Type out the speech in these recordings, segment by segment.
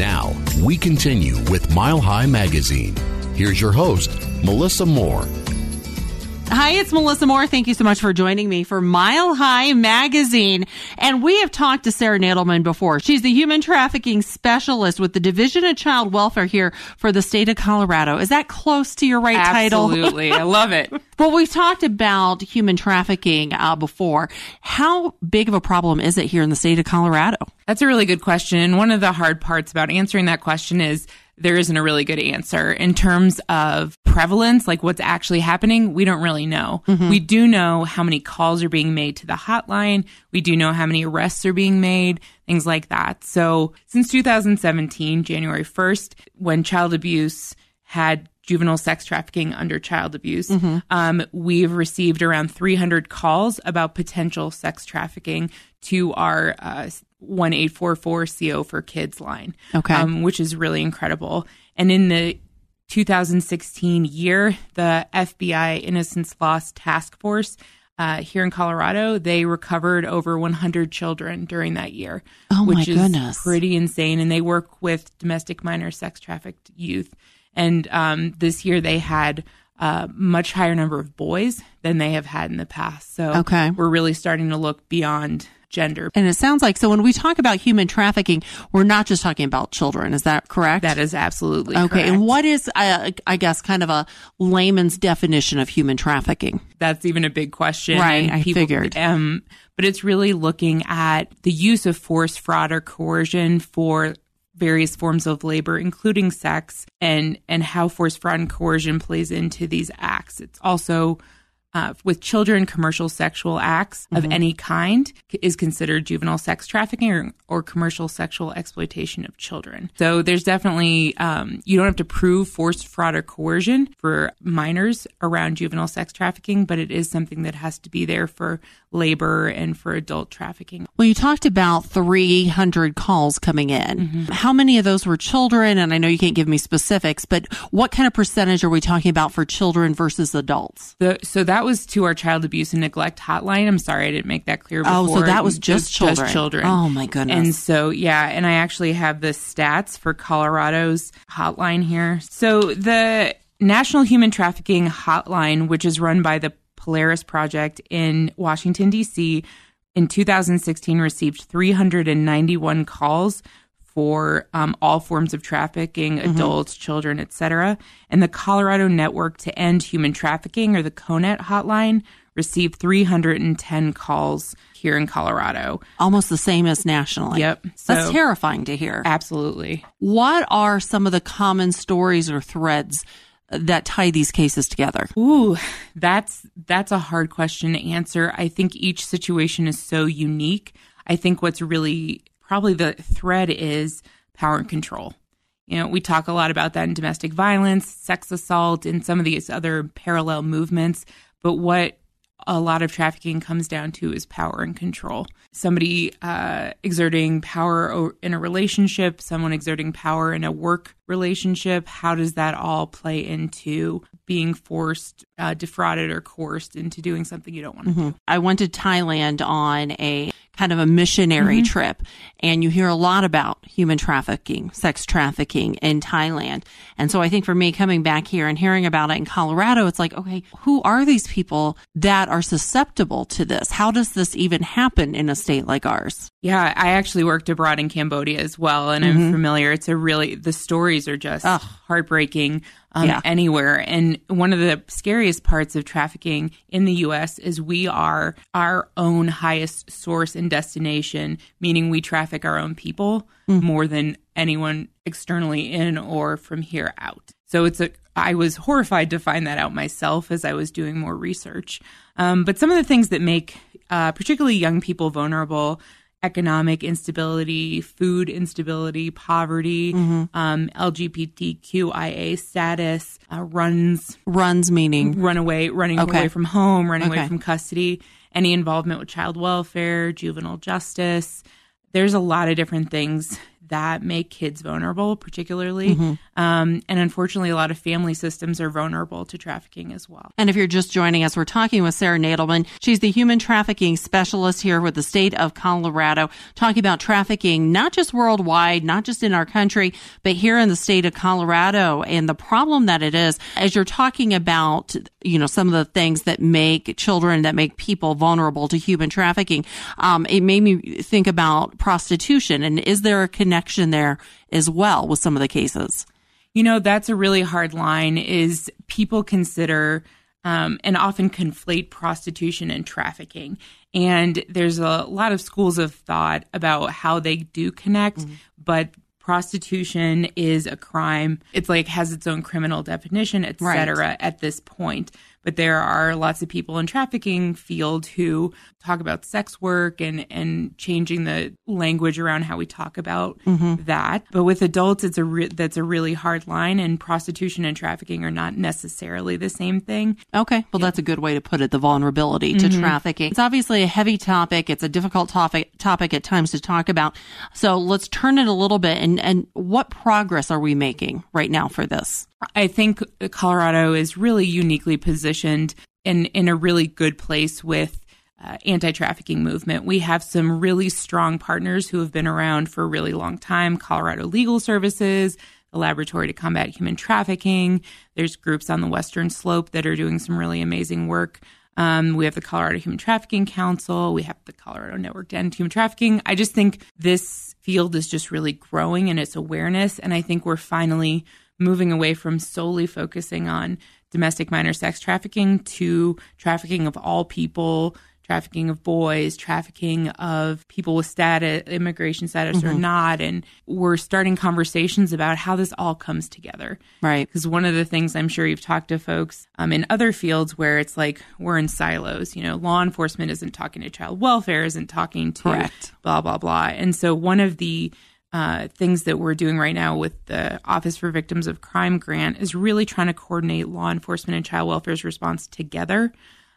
Now, we continue with Mile High Magazine. Here's your host, Melissa Moore. Hi, it's Melissa Moore. Thank you so much for joining me for Mile High Magazine. And we have talked to Sarah Nadelman before. She's the human trafficking specialist with the Division of Child Welfare here for the state of Colorado. Is that close to your right title? Absolutely. I love it. well, we've talked about human trafficking uh, before. How big of a problem is it here in the state of Colorado? That's a really good question. And one of the hard parts about answering that question is there isn't a really good answer in terms of prevalence, like what's actually happening. We don't really know. Mm-hmm. We do know how many calls are being made to the hotline. We do know how many arrests are being made, things like that. So since 2017, January 1st, when child abuse had juvenile sex trafficking under child abuse, mm-hmm. um, we've received around 300 calls about potential sex trafficking to our uh, 1844 CO for Kids line. Okay. Um, which is really incredible. And in the 2016 year, the FBI Innocence Lost Task Force uh, here in Colorado, they recovered over 100 children during that year, oh which is goodness. pretty insane. And they work with domestic minor sex trafficked youth. And um, this year they had a much higher number of boys than they have had in the past. So okay. we're really starting to look beyond gender. And it sounds like so when we talk about human trafficking, we're not just talking about children. Is that correct? That is absolutely okay. Correct. And what is, uh, I guess, kind of a layman's definition of human trafficking? That's even a big question. Right. I people, figured. Um, but it's really looking at the use of force, fraud, or coercion for various forms of labor, including sex, and and how force, fraud, and coercion plays into these acts. It's also uh, with children, commercial sexual acts of mm-hmm. any kind is considered juvenile sex trafficking or, or, commercial sexual exploitation of children. So there's definitely, um, you don't have to prove force, fraud, or coercion for minors around juvenile sex trafficking, but it is something that has to be there for labor and for adult trafficking. Well, you talked about 300 calls coming in. Mm-hmm. How many of those were children? And I know you can't give me specifics, but what kind of percentage are we talking about for children versus adults? The, so that was to our child abuse and neglect hotline. I'm sorry I didn't make that clear before. Oh, so that was just was children. Just children. Oh my goodness. And so, yeah, and I actually have the stats for Colorado's hotline here. So the National Human Trafficking Hotline, which is run by the Polaris Project in Washington, D.C., in 2016 received 391 calls for um, all forms of trafficking, mm-hmm. adults, children, etc. And the Colorado Network to End Human Trafficking, or the CoNEHT hotline, received 310 calls here in Colorado. Almost the same as nationally. Yep. So, That's terrifying to hear. Absolutely. What are some of the common stories or threads that tie these cases together? Ooh, that's that's a hard question to answer. I think each situation is so unique. I think what's really probably the thread is power and control. You know, we talk a lot about that in domestic violence, sex assault, and some of these other parallel movements. But what a lot of trafficking comes down to is power and control. Somebody uh, exerting power in a relationship, someone exerting power in a work relationship. How does that all play into being forced, uh, defrauded, or coerced into doing something you don't want to mm-hmm. do? I went to Thailand on a kind of a missionary mm-hmm. trip. And you hear a lot about human trafficking, sex trafficking in Thailand. And so I think for me coming back here and hearing about it in Colorado, it's like, okay, who are these people that are susceptible to this? How does this even happen in a state like ours? Yeah, I actually worked abroad in Cambodia as well, and mm-hmm. I'm familiar. It's a really, the stories are just Ugh. heartbreaking um, yeah. anywhere. And one of the scariest parts of trafficking in the U.S. is we are our own highest source and destination, meaning we traffic our own people mm. more than anyone externally in or from here out. So it's a, I was horrified to find that out myself as I was doing more research. Um, but some of the things that make uh, particularly young people vulnerable economic instability, food instability, poverty, mm-hmm. um, LGBTQIA status, uh, runs. Runs meaning? Run away, running okay. away from home, running okay. away from custody, any involvement with child welfare, juvenile justice. There's a lot of different things that make kids vulnerable, particularly. Mm-hmm. Um, and unfortunately, a lot of family systems are vulnerable to trafficking as well. And if you're just joining us, we're talking with Sarah Nadelman. She's the human trafficking specialist here with the state of Colorado, talking about trafficking, not just worldwide, not just in our country, but here in the state of Colorado and the problem that it is. As you're talking about, you know, some of the things that make children, that make people vulnerable to human trafficking, um, it made me think about prostitution. And is there a connection there as well with some of the cases? You know, that's a really hard line is people consider um, and often conflate prostitution and trafficking. And there's a lot of schools of thought about how they do connect, mm-hmm. but prostitution is a crime. It's like has its own criminal definition, etc. Right. At this point, but there are lots of people in trafficking field who talk about sex work and and changing the language around how we talk about mm-hmm. that. But with adults, it's a re- that's a really hard line, and prostitution and trafficking are not necessarily the same thing. Okay, well, yeah. that's a good way to put it. The vulnerability to mm-hmm. trafficking. It's obviously a heavy topic. It's a difficult topic topic at times to talk about. So let's turn it a little bit. And and what progress are we making right now for this? I think Colorado is really uniquely positioned in in a really good place with uh, anti-trafficking movement. We have some really strong partners who have been around for a really long time. Colorado Legal Services, the Laboratory to Combat Human Trafficking. There's groups on the Western Slope that are doing some really amazing work. Um, we have the Colorado Human Trafficking Council. We have the Colorado Network to End Human Trafficking. I just think this field is just really growing in its awareness, and I think we're finally moving away from solely focusing on domestic minor sex trafficking to trafficking of all people, trafficking of boys, trafficking of people with status, immigration status mm-hmm. or not. And we're starting conversations about how this all comes together. Right. Because one of the things I'm sure you've talked to folks um, in other fields where it's like we're in silos, you know, law enforcement isn't talking to child welfare, isn't talking to Correct. blah, blah, blah. And so one of the uh, things that we're doing right now with the Office for Victims of Crime grant is really trying to coordinate law enforcement and child welfare's response together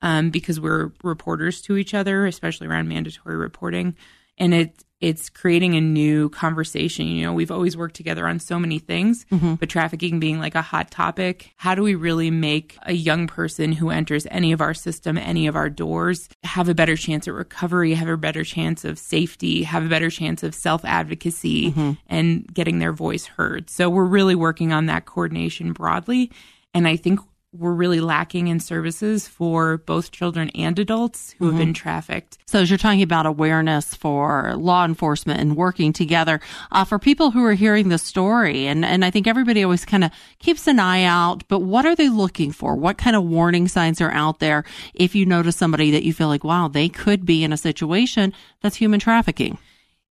um, because we're reporters to each other, especially around mandatory reporting. And it it's creating a new conversation. You know, we've always worked together on so many things, mm-hmm. but trafficking being like a hot topic, how do we really make a young person who enters any of our system, any of our doors, have a better chance at recovery, have a better chance of safety, have a better chance of self advocacy mm-hmm. and getting their voice heard? So we're really working on that coordination broadly. And I think we're really lacking in services for both children and adults who mm-hmm. have been trafficked. So, as you're talking about awareness for law enforcement and working together, uh, for people who are hearing the story, and, and I think everybody always kind of keeps an eye out, but what are they looking for? What kind of warning signs are out there if you notice somebody that you feel like, wow, they could be in a situation that's human trafficking?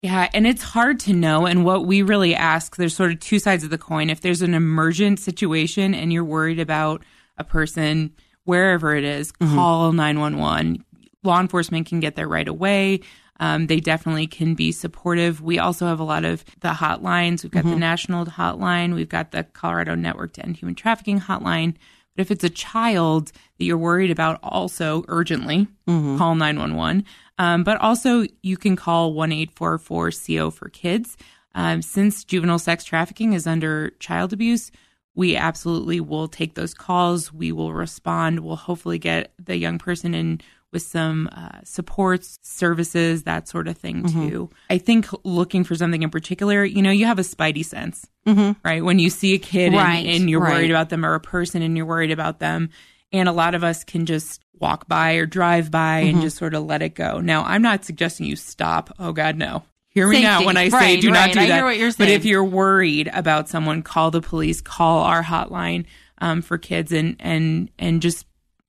Yeah, and it's hard to know. And what we really ask, there's sort of two sides of the coin. If there's an emergent situation and you're worried about a person wherever it is, mm-hmm. call 911. Law enforcement can get there right away. Um, they definitely can be supportive. We also have a lot of the hotlines. We've got mm-hmm. the national hotline. We've got the Colorado Network to End Human Trafficking hotline. But if it's a child that you're worried about, also urgently mm-hmm. call 911. Um, but also, you can call 1 844 CO for kids. Um, since juvenile sex trafficking is under child abuse, we absolutely will take those calls. We will respond. We'll hopefully get the young person in with some uh, supports, services, that sort of thing mm-hmm. too. I think looking for something in particular, you know, you have a spidey sense, mm-hmm. right? When you see a kid right, and, and, you're right. worried about them, or a person and you're worried about them, and a lot of us can just walk by or drive by mm-hmm. and just sort of let it go. Now, I'm not suggesting you stop. Oh God, no. Hear me Safety. now when I say right, do right. not do I that. Hear what you're saying. But if you're worried about someone, call the police, call our hotline um, for kids, and and and just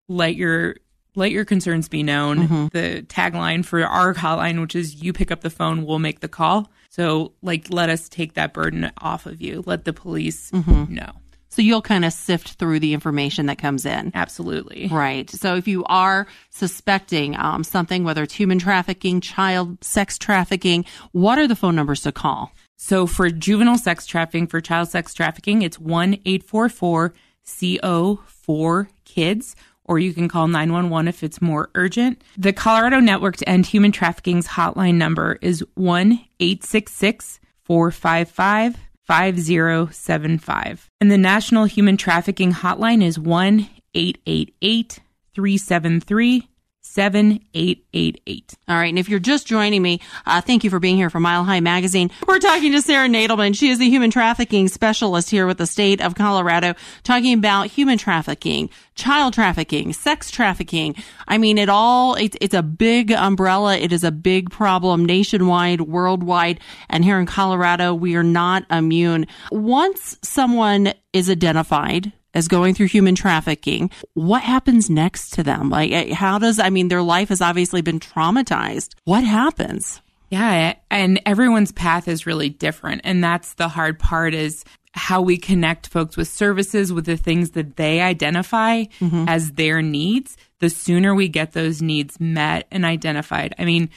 let your let your concerns be known. Mm-hmm. The tagline for our hotline, which is "You pick up the phone, we'll make the call." So, like, let us take that burden off of you. Let the police mm-hmm. know. So you'll kind of sift through the information that comes in. Absolutely. Right. So if you are suspecting um, something, whether it's human trafficking, child sex trafficking, what are the phone numbers to call? So for juvenile sex trafficking, for child sex trafficking, it's 1 844 CO 4 kids or you can call 911 if it's more urgent. The Colorado Network to End Human Trafficking's hotline number is 1 866 455 5075. And the National Human Trafficking Hotline is 1 888 373 7888. All right. And if you're just joining me, uh, thank you for being here for Mile High Magazine. We're talking to Sarah Nadelman. She is the human trafficking specialist here with the state of Colorado, talking about human trafficking, child trafficking, sex trafficking. I mean, it all, it's, it's a big umbrella. It is a big problem nationwide, worldwide. And here in Colorado, we are not immune. Once someone is identified as going through human trafficking, what happens next to them? Like, eh, how does, I mean, their life has obviously been traumatized. What happens? Yeah. And everyone's path is really different. And that's the hard part is how we connect folks with services, with the things that they identify mm-hmm. as their needs. The sooner we get those needs met and identified. I mean,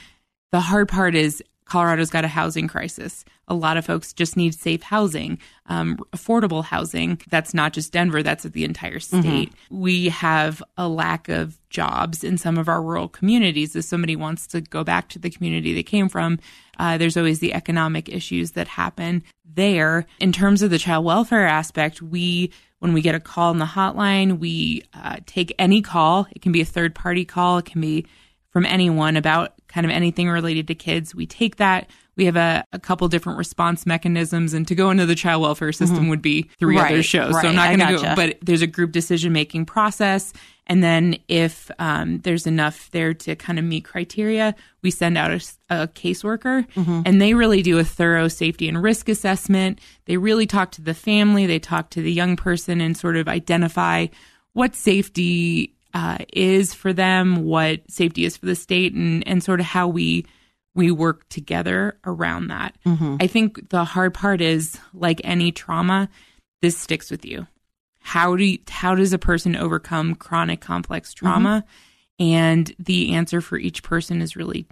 the hard part is Colorado's got a housing crisis. A lot of folks just need safe housing, um, affordable housing. That's not just Denver, that's the entire mm-hmm. state. Mm-hmm. We have a lack of jobs in some of our rural communities. If somebody wants to go back to the community they came from, uh, there's always the economic issues that happen there. In terms of the child welfare aspect, we when we get a call in the hotline, we uh, take any call. It can be a third party call. It can be from anyone about kind of anything related to kids. We take that. We have a, a couple different response mechanisms, and to go into the child welfare system mm-hmm. would be three right, other shows. Right. So I'm not going to go, but there's a group decision making process. And then if um, there's enough there to kind of meet criteria, we send out a, a caseworker mm-hmm. and they really do a thorough safety and risk assessment. They really talk to the family, they talk to the young person and sort of identify what safety uh, is for them, what safety is for the state, and and sort of how we we work together around that. Mm-hmm. I think the hard part is like any trauma, this sticks with you. How do you, how does a person overcome chronic complex mm-hmm. trauma? Mm-hmm. And the answer for each person is really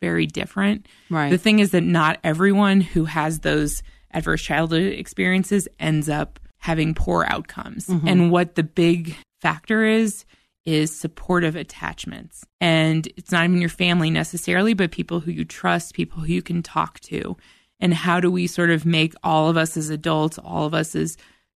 very different. Right. The thing is that not everyone who has those adverse childhood experiences ends up having poor outcomes. Mm-hmm. And what the big factor is is supportive attachments. And it's not even your family necessarily, but people who you trust, people who you can talk to. And how do we sort of make all of us as adults, all of us as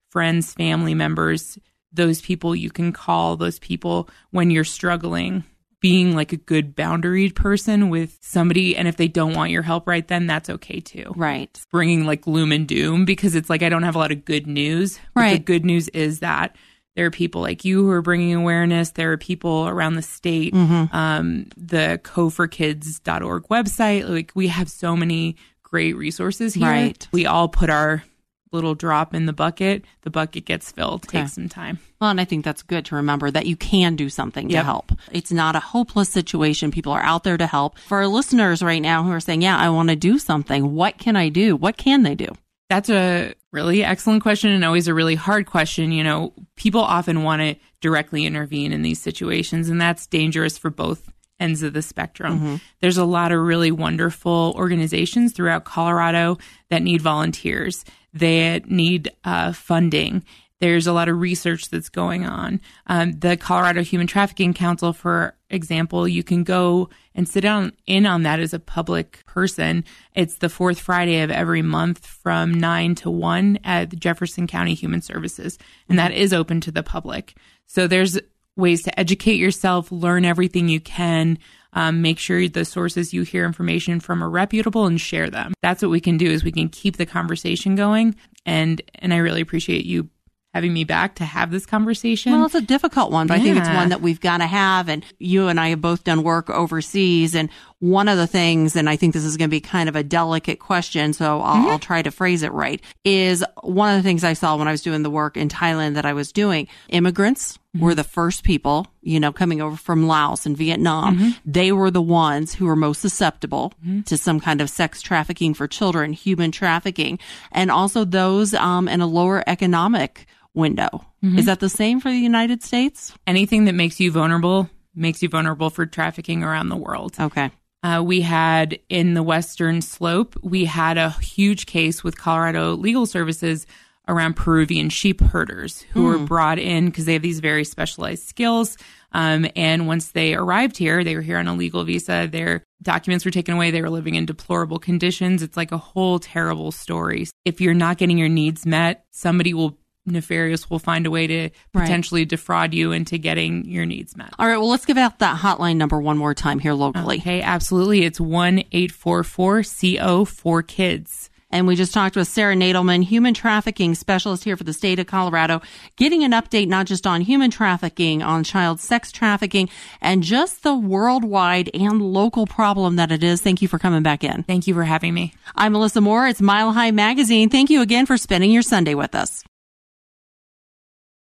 friends, family members, those people you can call, those people when you're struggling, being like a good boundaried person with somebody. And if they don't want your help right then, that's okay too. Right. Bringing like gloom and doom because it's like I don't have a lot of good news. Right. the good news is that there are people like you who are bringing awareness. There are people around the state. Mm-hmm. Um, the co4kids.org website. Like we have so many great resources here. Right. We all put our little drop in the bucket. The bucket gets filled. Okay. Takes some time. Well, and I think that's good to remember that you can do something yep. to help. It's not a hopeless situation. People are out there to help. For our listeners right now who are saying, yeah, I want to do something. What can I do? What can they do? That's a really excellent question and always a really hard question. You know, people often want to directly intervene in these situations, and that's dangerous for both ends of the spectrum. Mm-hmm. There's a lot of really wonderful organizations throughout Colorado that need volunteers, that need uh, funding. There's a lot of research that's going on. Um, the Colorado Human Trafficking Council, for example, you can go and sit down in on that as a public person. It's the fourth Friday of every month from 9 to 1 at the Jefferson County Human Services, and that is open to the public. So there's ways to educate yourself, learn everything you can. Um, make sure the sources you hear information from are reputable and share them. That's what we can do is we can keep the conversation going. And and I really appreciate you having me back to have this conversation. Well, it's a difficult one, but yeah. I think it's one that we've got to have. And you and I have both done work overseas. And one of the things, and I think this is going to be kind of a delicate question, so I'll, mm-hmm. I'll try to phrase it right, is one of the things I saw when I was doing the work in Thailand that I was doing. Immigrants mm-hmm. were the first people, you know, coming over from Laos and Vietnam. Mm-hmm. They were the ones who were most susceptible mm-hmm. to some kind of sex trafficking for children, human trafficking, and also those um, in a lower economic window. Mm-hmm. Is that the same for the United States? Anything that makes you vulnerable makes you vulnerable for trafficking around the world. Okay. Uh, we had in the Western Slope, we had a huge case with Colorado Legal Services around Peruvian sheep herders who were hmm. brought in because they have these very specialized skills. Um, and once they arrived here, they were here on a legal visa. They're documents were taken away. They were living in deplorable conditions. It's like a whole terrible story. If you're not getting your needs met, somebody will nefarious will find a way to potentially right. defraud you into getting your needs met. All right, well, let's give out that hotline number one more time here locally. Okay, absolutely. It's 1 844 CO4 Kids. And we just talked with Sarah Nadelman, human trafficking specialist here for the state of Colorado, getting an update not just on human trafficking, on child sex trafficking, and just the worldwide and local problem that it is. Thank you for coming back in. Thank you for having me. I'm Melissa Moore. It's Mile High Magazine. Thank you again for spending your Sunday with us.